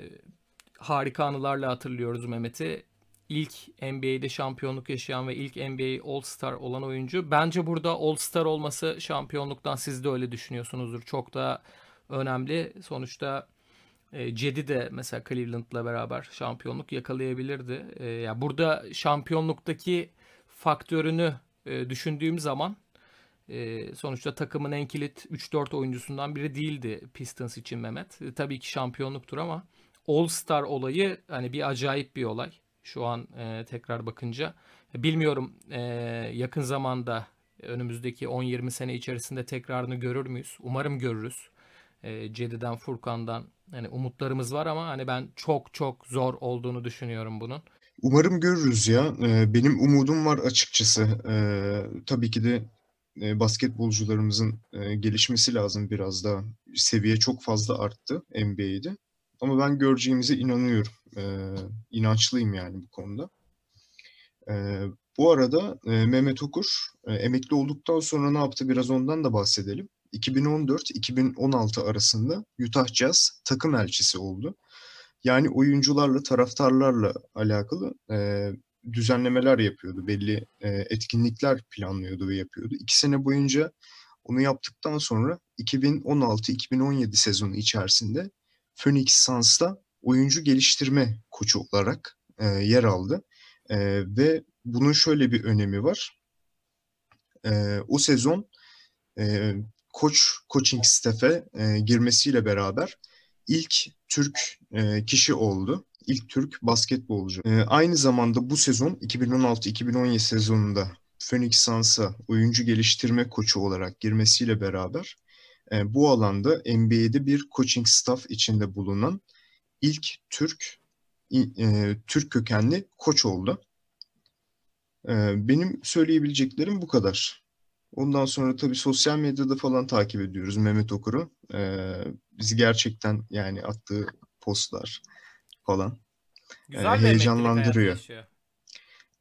harika anılarla hatırlıyoruz Mehmet'i. İlk NBA'de şampiyonluk yaşayan ve ilk NBA All-Star olan oyuncu. Bence burada All-Star olması şampiyonluktan siz de öyle düşünüyorsunuzdur. Çok da önemli. Sonuçta e, Cedi de mesela Cleveland'la beraber şampiyonluk yakalayabilirdi. E, ya burada şampiyonluktaki faktörünü e, düşündüğüm zaman sonuçta takımın en kilit 3-4 oyuncusundan biri değildi Pistons için Mehmet. Tabii ki şampiyonluktur ama All-Star olayı hani bir acayip bir olay. Şu an e, tekrar bakınca. Bilmiyorum e, yakın zamanda önümüzdeki 10-20 sene içerisinde tekrarını görür müyüz? Umarım görürüz. E, Cedi'den, Furkan'dan hani umutlarımız var ama hani ben çok çok zor olduğunu düşünüyorum bunun. Umarım görürüz ya. Ee, benim umudum var açıkçası. Ee, tabii ki de e, basketbolcularımızın e, gelişmesi lazım biraz daha. Seviye çok fazla arttı NBA'de. Ama ben göreceğimize inanıyorum. Ee, inançlıyım yani bu konuda. Ee, bu arada e, Mehmet Okur e, emekli olduktan sonra ne yaptı biraz ondan da bahsedelim. 2014-2016 arasında Utah Jazz takım elçisi oldu. Yani oyuncularla, taraftarlarla alakalı e, düzenlemeler yapıyordu. Belli e, etkinlikler planlıyordu ve yapıyordu. İki sene boyunca onu yaptıktan sonra 2016-2017 sezonu içerisinde Phoenix Suns'ta oyuncu geliştirme koçu olarak e, yer aldı. E, ve bunun şöyle bir önemi var. E, o sezon e, koç coaching staff'e e, girmesiyle beraber ilk Türk e, kişi oldu. İlk Türk basketbolcu. E, aynı zamanda bu sezon 2016-2017 sezonunda Phoenix Suns'a oyuncu geliştirme koçu olarak girmesiyle beraber e, bu alanda NBA'de bir coaching staff içinde bulunan ilk Türk e, Türk kökenli koç oldu. E, benim söyleyebileceklerim bu kadar. Ondan sonra tabii sosyal medyada falan takip ediyoruz Mehmet Okur'u. Ee, bizi gerçekten yani attığı postlar falan Güzel e, heyecanlandırıyor.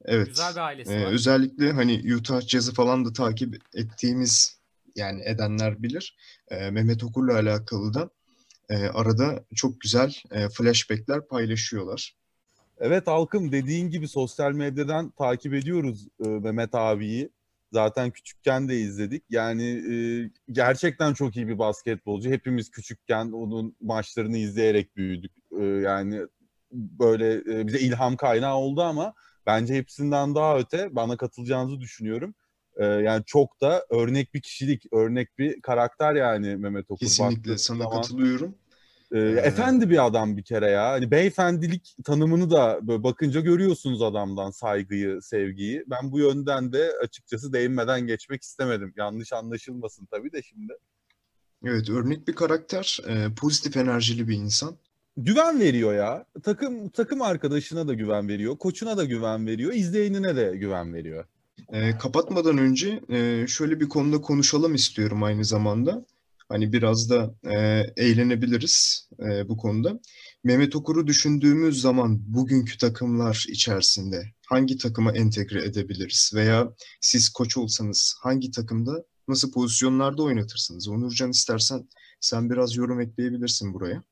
Evet. Güzel bir ailesi Ee, var. özellikle hani Utah Jazz'ı falan da takip ettiğimiz yani edenler bilir. Ee, Mehmet Okur'la alakalı da e, arada çok güzel e, flashbackler paylaşıyorlar. Evet Halkım dediğin gibi sosyal medyadan takip ediyoruz e, Mehmet abiyi. Zaten küçükken de izledik. Yani e, gerçekten çok iyi bir basketbolcu. Hepimiz küçükken onun maçlarını izleyerek büyüdük. E, yani böyle e, bize ilham kaynağı oldu ama bence hepsinden daha öte bana katılacağınızı düşünüyorum. E, yani çok da örnek bir kişilik, örnek bir karakter yani Mehmet Okur. Kesinlikle sana zaman- katılıyorum. ee, Ee, efendi bir adam bir kere ya. Hani beyefendilik tanımını da böyle bakınca görüyorsunuz adamdan saygıyı, sevgiyi. Ben bu yönden de açıkçası değinmeden geçmek istemedim. Yanlış anlaşılmasın tabii de şimdi. Evet örnek bir karakter, e, pozitif enerjili bir insan. Güven veriyor ya. Takım takım arkadaşına da güven veriyor, koçuna da güven veriyor, izleyenine de güven veriyor. E, kapatmadan önce e, şöyle bir konuda konuşalım istiyorum aynı zamanda. Hani biraz da e, eğlenebiliriz e, bu konuda. Mehmet Okur'u düşündüğümüz zaman bugünkü takımlar içerisinde hangi takıma entegre edebiliriz? Veya siz koç olsanız hangi takımda nasıl pozisyonlarda oynatırsınız? Onurcan istersen sen biraz yorum ekleyebilirsin buraya.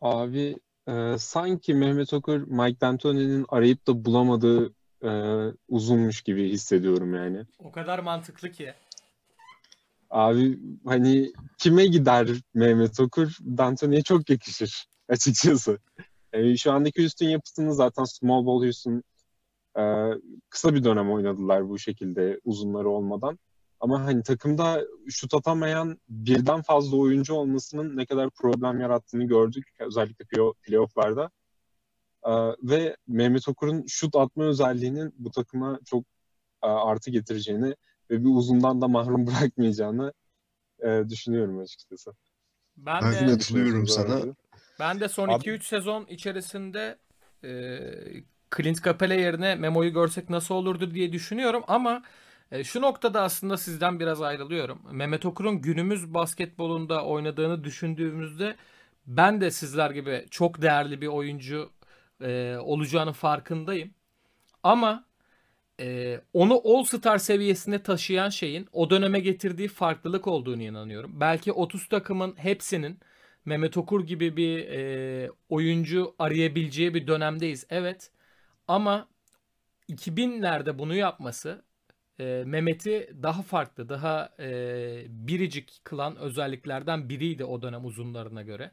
Abi e, sanki Mehmet Okur Mike D'Antoni'nin arayıp da bulamadığı e, uzunmuş gibi hissediyorum yani. O kadar mantıklı ki. Abi hani kime gider Mehmet Okur? D'Antoni'ye çok yakışır açıkçası. Yani şu andaki Houston yapısını zaten small ball Houston e, kısa bir dönem oynadılar bu şekilde uzunları olmadan. Ama hani takımda şut atamayan birden fazla oyuncu olmasının ne kadar problem yarattığını gördük. Özellikle play- playofflarda. E, ve Mehmet Okur'un şut atma özelliğinin bu takıma çok e, artı getireceğini ve bir uzundan da mahrum bırakmayacağını e, düşünüyorum açıkçası. Ben Ben de Katılıyorum sana. Ben de son Abi- 2-3 sezon içerisinde e, Clint Capela yerine Memo'yu görsek nasıl olurdu diye düşünüyorum ama e, şu noktada aslında sizden biraz ayrılıyorum. Mehmet Okur'un günümüz basketbolunda oynadığını düşündüğümüzde ben de sizler gibi çok değerli bir oyuncu e, olacağının farkındayım. Ama e, onu All Star seviyesine taşıyan şeyin o döneme getirdiği farklılık olduğunu inanıyorum. Belki 30 takımın hepsinin Mehmet Okur gibi bir e, oyuncu arayabileceği bir dönemdeyiz. Evet. Ama 2000'lerde bunu yapması e, Mehmet'i daha farklı, daha e, biricik kılan özelliklerden biriydi o dönem uzunlarına göre.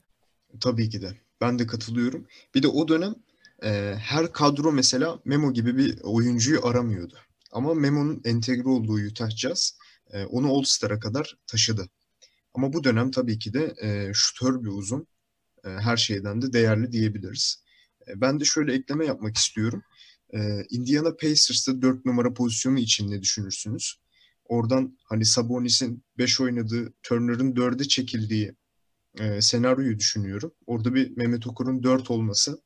Tabii ki de. Ben de katılıyorum. Bir de o dönem e, her kadro mesela Memo gibi bir oyuncuyu aramıyordu. Ama Memo'nun entegre olduğu Utah Jazz E, onu All-Star'a kadar taşıdı. Ama bu dönem tabii ki de e, şutör bir uzun. E, her şeyden de değerli diyebiliriz. E, ben de şöyle ekleme yapmak istiyorum. E, Indiana Pacers'ta 4 numara pozisyonu için ne düşünürsünüz? Oradan hani Sabonis'in 5 oynadığı, Turner'ın 4'e çekildiği e, senaryoyu düşünüyorum. Orada bir Mehmet Okur'un 4 olması,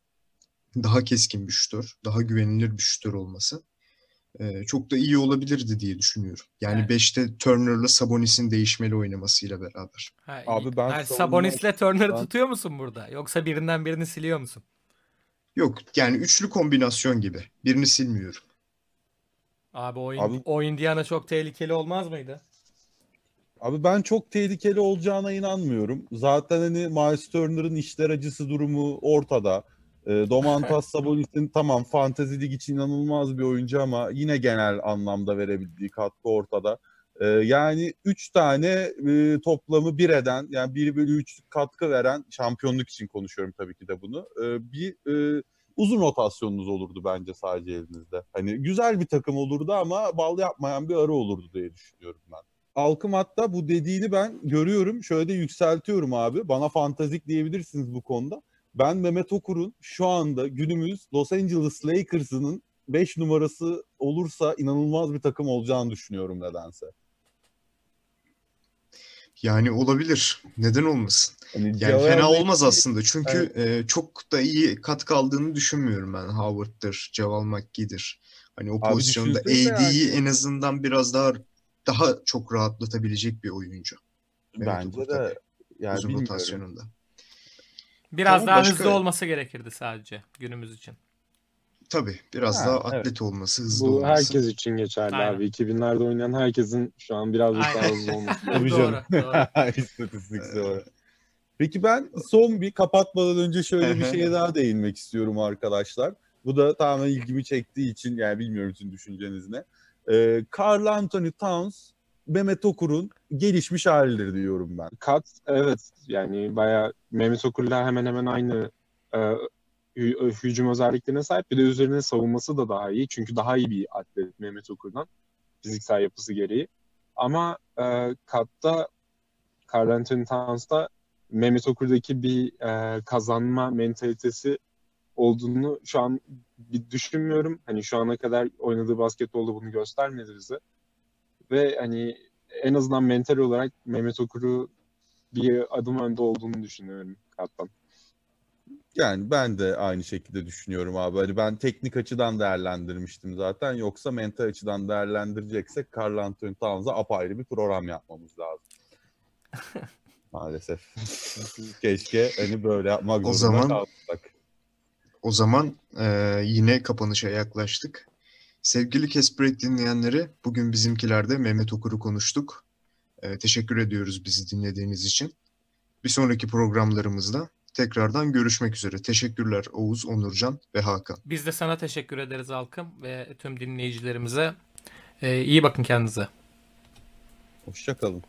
daha keskin bir şutör, daha güvenilir bir şutör olması e, çok da iyi olabilirdi diye düşünüyorum. Yani Evet. 5'te Turner'la Sabonis'in değişmeli oynamasıyla beraber. Ha, Abi ben Ha, Sabonis'le Turner'ı açısından- tutuyor musun burada? Yoksa birinden birini siliyor musun? Yok yani üçlü kombinasyon gibi. Birini silmiyorum. Abi o, Abi- o Indiana çok tehlikeli olmaz mıydı? Abi ben çok tehlikeli olacağına inanmıyorum. Zaten hani Miles Turner'ın işler acısı durumu ortada. E, Domantas Sabonis'in tamam Fantasy Lig için inanılmaz bir oyuncu ama yine genel anlamda verebildiği katkı ortada. E, yani 3 tane e, toplamı bir eden yani 1 bölü 3 katkı veren şampiyonluk için konuşuyorum tabii ki de bunu. E, bir e, uzun rotasyonunuz olurdu bence sadece elinizde. Hani güzel bir takım olurdu ama bal yapmayan bir arı olurdu diye düşünüyorum ben. Alkım hatta bu dediğini ben görüyorum. Şöyle de yükseltiyorum abi. Bana fantazik diyebilirsiniz bu konuda. Ben Mehmet Okur'un şu anda günümüz Los Angeles Lakers'ının 5 numarası olursa inanılmaz bir takım olacağını düşünüyorum nedense. Yani olabilir. Neden olmasın? Hani Yani Javel fena olmaz aslında. Çünkü e, çok da iyi katkı aldığını düşünmüyorum ben. Howard'dır, Javal McGee'dir. Hani o Abi pozisyonda AD'yi yani. en azından biraz daha daha çok rahatlatabilecek bir oyuncu. Bence Okur de tabii. yani Uzun bilmiyorum. rotasyonunda. Biraz Ama daha başka- hızlı olması gerekirdi sadece günümüz için. Tabii biraz Ha, daha evet. atlet olması, hızlı Bu olması. herkes için geçerli Aynen. abi. 2000'lerde oynayan herkesin şu an birazcık Aynen. daha hızlı olması Tabii Doğru, canım. doğru. İstatistiksel olarak. Peki ben son bir kapatmadan önce şöyle bir şeye daha değinmek istiyorum arkadaşlar. Bu da tamamen ilgimi çektiği için yani bilmiyorum sizin düşünceniz ne. Ee, Carl Anthony Towns, Mehmet Okur'un gelişmiş halidir diyorum ben. Kat evet yani bayağı Mehmet Okur'la hemen hemen aynı e, hü- hücum özelliklerine sahip. Bir de üzerine savunması da daha iyi. Çünkü daha iyi bir atlet Mehmet Okur'dan fiziksel yapısı gereği. Ama e, katta Carl Anthony Towns'da Mehmet Okur'daki bir e, kazanma mentalitesi olduğunu şu an bir düşünmüyorum. Hani şu ana kadar oynadığı basketbolda bunu göstermedi bize. Ve hani en azından mental olarak Mehmet Okur'u bir adım önde olduğunu düşünüyorum Kat'tan. Yani ben de aynı şekilde düşünüyorum abi. Hani ben teknik açıdan değerlendirmiştim zaten. Yoksa mental açıdan değerlendireceksek Carl Anthony Towns'a apayrı bir program yapmamız lazım. Maalesef. Keşke hani böyle yapmak O zorunda zaman- kalsak. O zaman e, yine kapanışa yaklaştık. Sevgili Kesprek dinleyenleri, bugün bizimkilerde Mehmet Okur'u konuştuk. E, teşekkür ediyoruz bizi dinlediğiniz için. Bir sonraki programlarımızda tekrardan görüşmek üzere. Teşekkürler Oğuz, Onurcan ve Hakan. Biz de sana teşekkür ederiz Halkım ve tüm dinleyicilerimize. Ee, iyi bakın kendinize. Hoşçakalın.